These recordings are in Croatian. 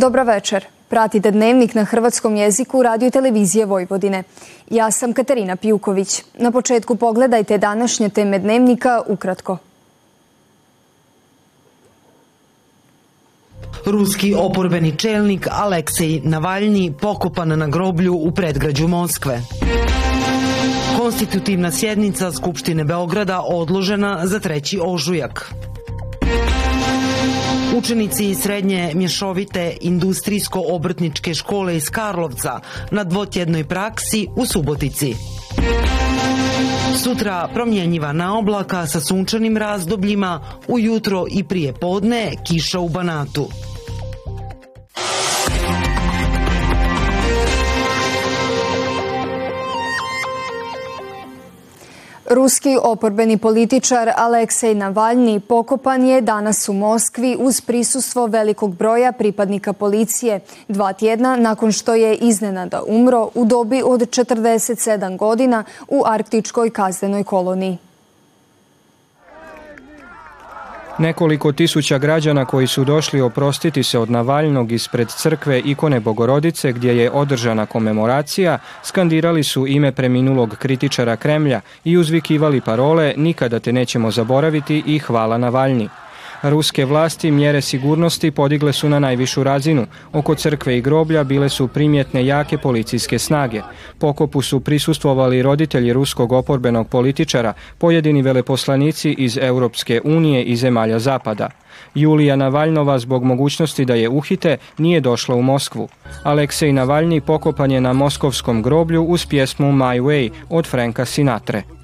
Dobra večer. Pratite dnevnik na hrvatskom jeziku radio i televizije Vojvodine. Ja sam Katarina Pijuković. Na početku pogledajte današnje teme dnevnika ukratko. Ruski oporbeni čelnik Aleksej Navalnji pokopan na groblju u predgrađu Moskve. Konstitutivna sjednica Skupštine Beograda odložena za treći ožujak. Učenici srednje mješovite industrijsko-obrtničke škole iz Karlovca na dvotjednoj praksi u Subotici. Sutra promjenjiva oblaka sa sunčanim razdobljima, ujutro i prije podne kiša u Banatu. Ruski oporbeni političar Aleksej Navalni pokopan je danas u Moskvi uz prisustvo velikog broja pripadnika policije dva tjedna nakon što je iznenada umro u dobi od 47 godina u arktičkoj kazdenoj koloniji. Nekoliko tisuća građana koji su došli oprostiti se od Navaljnog ispred crkve ikone Bogorodice gdje je održana komemoracija, skandirali su ime preminulog kritičara Kremlja i uzvikivali parole Nikada te nećemo zaboraviti i hvala Navalni. Ruske vlasti mjere sigurnosti podigle su na najvišu razinu. Oko crkve i groblja bile su primjetne jake policijske snage. Pokopu su prisustvovali roditelji ruskog oporbenog političara, pojedini veleposlanici iz Europske unije i zemalja Zapada. Julija Navalnova zbog mogućnosti da je uhite nije došla u Moskvu. Aleksej Navalni pokopan je na moskovskom groblju uz pjesmu My Way od Franka Sinatre.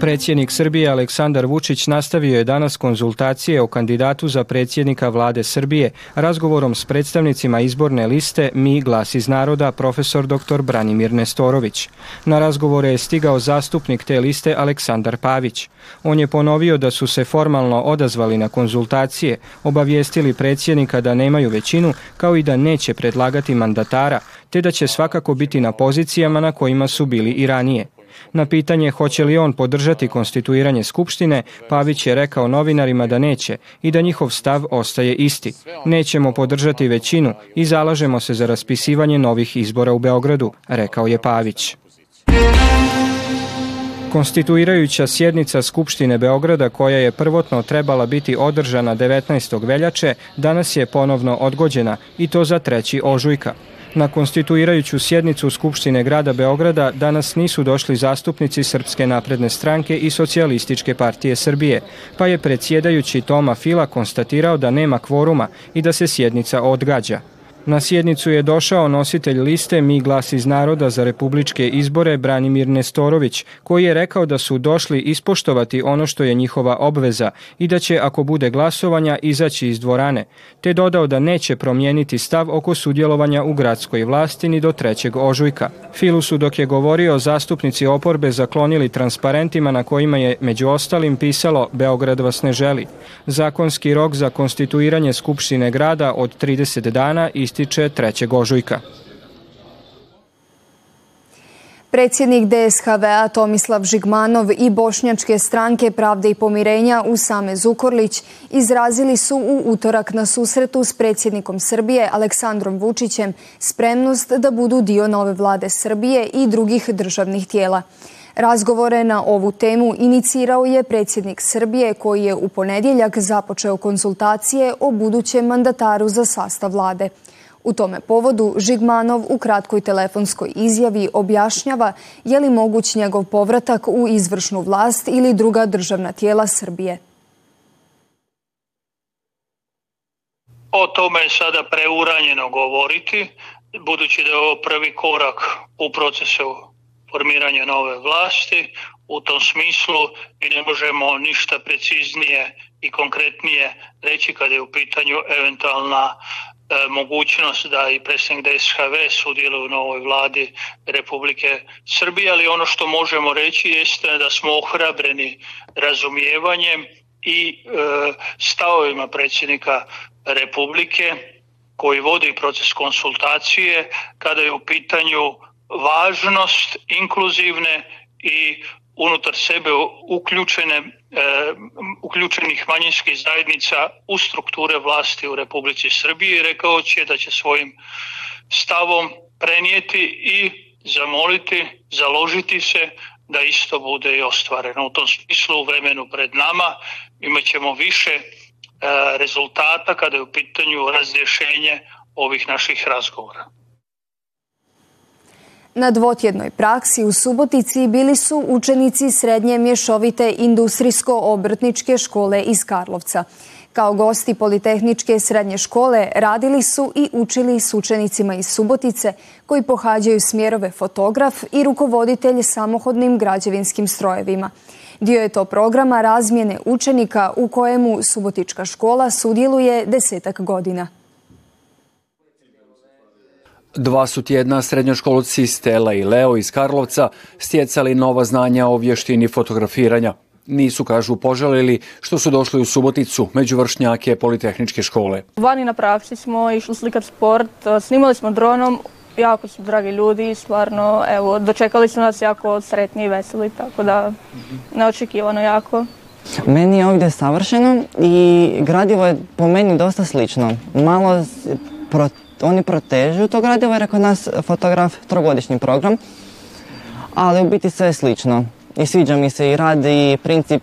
Predsjednik Srbije Aleksandar Vučić nastavio je danas konzultacije o kandidatu za predsjednika vlade Srbije razgovorom s predstavnicima izborne liste Mi glas iz naroda profesor dr. Branimir Nestorović. Na razgovore je stigao zastupnik te liste Aleksandar Pavić. On je ponovio da su se formalno odazvali na konzultacije, obavijestili predsjednika da nemaju većinu kao i da neće predlagati mandatara, te da će svakako biti na pozicijama na kojima su bili i ranije. Na pitanje hoće li on podržati konstituiranje Skupštine, Pavić je rekao novinarima da neće i da njihov stav ostaje isti. Nećemo podržati većinu i zalažemo se za raspisivanje novih izbora u Beogradu, rekao je Pavić. Konstituirajuća sjednica Skupštine Beograda koja je prvotno trebala biti održana 19. veljače, danas je ponovno odgođena i to za treći ožujka. Na konstituirajuću sjednicu Skupštine grada Beograda danas nisu došli zastupnici Srpske napredne stranke i Socijalističke partije Srbije, pa je predsjedajući Toma Fila konstatirao da nema kvoruma i da se sjednica odgađa. Na sjednicu je došao nositelj liste Mi glas iz naroda za republičke izbore Branimir Nestorović, koji je rekao da su došli ispoštovati ono što je njihova obveza i da će ako bude glasovanja izaći iz dvorane, te dodao da neće promijeniti stav oko sudjelovanja u gradskoj vlasti ni do trećeg ožujka. Filu su dok je govorio zastupnici oporbe zaklonili transparentima na kojima je među ostalim pisalo Beograd vas ne želi. Zakonski rok za konstituiranje Skupštine grada od 30 dana ističe 3. ožujka. Predsjednik DSHV-a Tomislav Žigmanov i Bošnjačke stranke Pravde i pomirenja Usame Zukorlić izrazili su u utorak na susretu s predsjednikom Srbije Aleksandrom Vučićem spremnost da budu dio nove vlade Srbije i drugih državnih tijela. Razgovore na ovu temu inicirao je predsjednik Srbije koji je u ponedjeljak započeo konsultacije o budućem mandataru za sastav vlade. U tome povodu Žigmanov u kratkoj telefonskoj izjavi objašnjava je li moguć njegov povratak u izvršnu vlast ili druga državna tijela Srbije. O tome je sada preuranjeno govoriti, budući da je ovo prvi korak u procesu formiranja nove vlasti. U tom smislu i ne možemo ništa preciznije i konkretnije reći kada je u pitanju eventualna E, mogućnost da i predsjednik DSHV sudjeluje u novoj vladi Republike Srbije, ali ono što možemo reći jeste da smo ohrabreni razumijevanjem i e, stavovima predsjednika Republike koji vodi proces konsultacije kada je u pitanju važnost inkluzivne i unutar sebe uključene, uključenih manjinskih zajednica u strukture vlasti u Republici Srbiji i rekao će da će svojim stavom prenijeti i zamoliti, založiti se da isto bude i ostvareno. U tom smislu u vremenu pred nama imat ćemo više e, rezultata kada je u pitanju razrješenje ovih naših razgovora. Na dvotjednoj praksi u Subotici bili su učenici srednje mješovite industrijsko-obrtničke škole iz Karlovca. Kao gosti Politehničke srednje škole radili su i učili s učenicima iz Subotice koji pohađaju smjerove fotograf i rukovoditelj samohodnim građevinskim strojevima. Dio je to programa razmjene učenika u kojemu Subotička škola sudjeluje desetak godina. Dva su tjedna srednjoškolci Stela i Leo iz Karlovca stjecali nova znanja o vještini fotografiranja. Nisu, kažu, požalili što su došli u Suboticu među vršnjake Politehničke škole. Vani na praksi smo išli slikat sport, snimali smo dronom, jako su dragi ljudi, stvarno, evo, dočekali su nas jako sretni i veseli, tako da neočekivano jako. Meni je ovdje savršeno i gradivo je po meni dosta slično. Malo oni protežu to gradivo jer je kod nas fotograf trogodišnji program, ali u biti sve je slično i sviđa mi se i rad i princip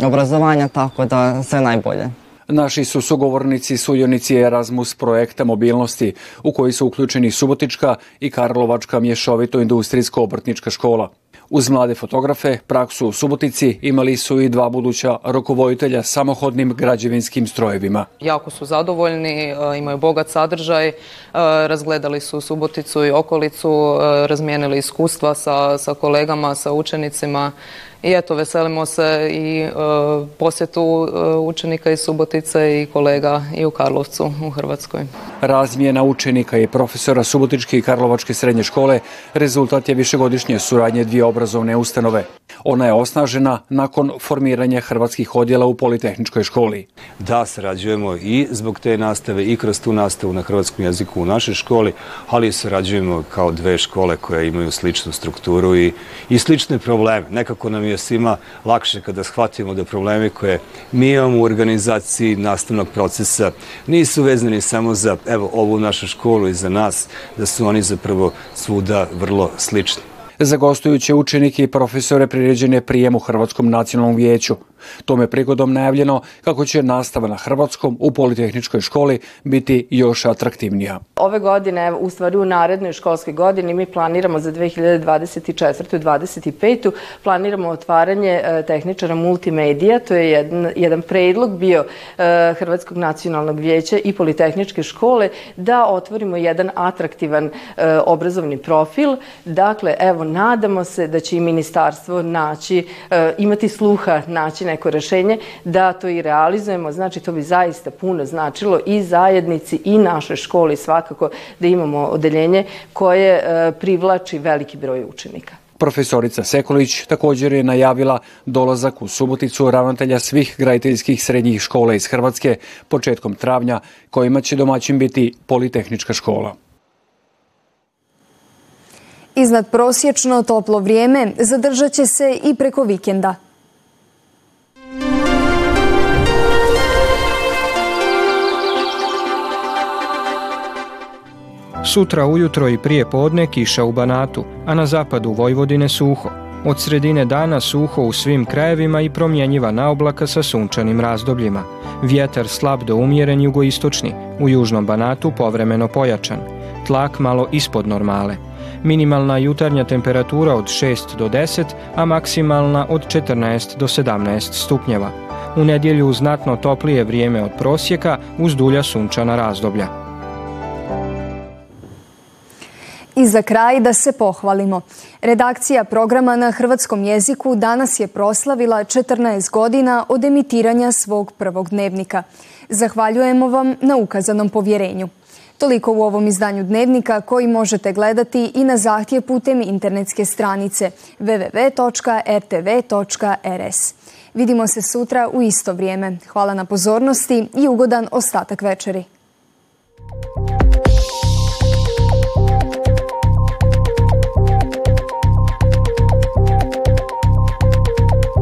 obrazovanja, tako da sve najbolje. Naši su sugovornici sudionici Erasmus projekta mobilnosti u koji su uključeni Subotička i Karlovačka mješovito industrijsko obrtnička škola. Uz mlade fotografe, praksu u Subotici imali su i dva buduća rukovoditelja samohodnim građevinskim strojevima. Jako su zadovoljni, e, imaju bogat sadržaj, e, razgledali su Suboticu i okolicu, e, razmijenili iskustva sa, sa kolegama, sa učenicima i eto, veselimo se i e, posjetu e, učenika iz Subotice i kolega i u Karlovcu u Hrvatskoj. Razmjena učenika i profesora Subotičke i Karlovačke srednje škole rezultat je višegodišnje suradnje dvije obrazovne ustanove. Ona je osnažena nakon formiranja hrvatskih odjela u Politehničkoj školi. Da, sarađujemo i zbog te nastave i kroz tu nastavu na hrvatskom jeziku u našoj školi, ali sarađujemo kao dve škole koje imaju sličnu strukturu i, i slične probleme. Nekako nam je svima lakše kada shvatimo da problemi koje mi imamo u organizaciji nastavnog procesa nisu vezani samo za evo, ovu našu školu i za nas, da su oni zapravo svuda vrlo slični. Za gostujuće učenike i profesore priređen je prijem u Hrvatskom nacionalnom vijeću. Tome prigodom najavljeno kako će nastava na hrvatskom u Politehničkoj školi biti još atraktivnija. Ove godine, u stvari u narednoj školskoj godini, mi planiramo za 2024. i 2025. planiramo otvaranje e, tehničara multimedija. To je jedan, jedan predlog bio e, Hrvatskog nacionalnog vijeća i Politehničke škole da otvorimo jedan atraktivan e, obrazovni profil. Dakle, evo, nadamo se da će i ministarstvo naći, imati sluha naći neko rješenje da to i realizujemo. Znači to bi zaista puno značilo i zajednici i našoj školi svakako da imamo odeljenje koje e, privlači veliki broj učenika. Profesorica Sekolić također je najavila dolazak u Suboticu ravnatelja svih graditeljskih srednjih škola iz Hrvatske početkom travnja kojima će domaćin biti Politehnička škola. Iznad prosječno toplo vrijeme zadržat će se i preko vikenda. Sutra ujutro i prije podne kiša u Banatu, a na zapadu Vojvodine suho. Od sredine dana suho u svim krajevima i promjenjiva naoblaka sa sunčanim razdobljima. Vjetar slab do umjeren jugoistočni, u južnom Banatu povremeno pojačan. Tlak malo ispod normale. Minimalna jutarnja temperatura od 6 do 10, a maksimalna od 14 do 17 stupnjeva. U nedjelju znatno toplije vrijeme od prosjeka uz dulja sunčana razdoblja. I za kraj da se pohvalimo. Redakcija programa na hrvatskom jeziku danas je proslavila 14 godina od emitiranja svog prvog dnevnika. Zahvaljujemo vam na ukazanom povjerenju. Toliko u ovom izdanju dnevnika koji možete gledati i na zahtjev putem internetske stranice www.rtv.rs. Vidimo se sutra u isto vrijeme. Hvala na pozornosti i ugodan ostatak večeri.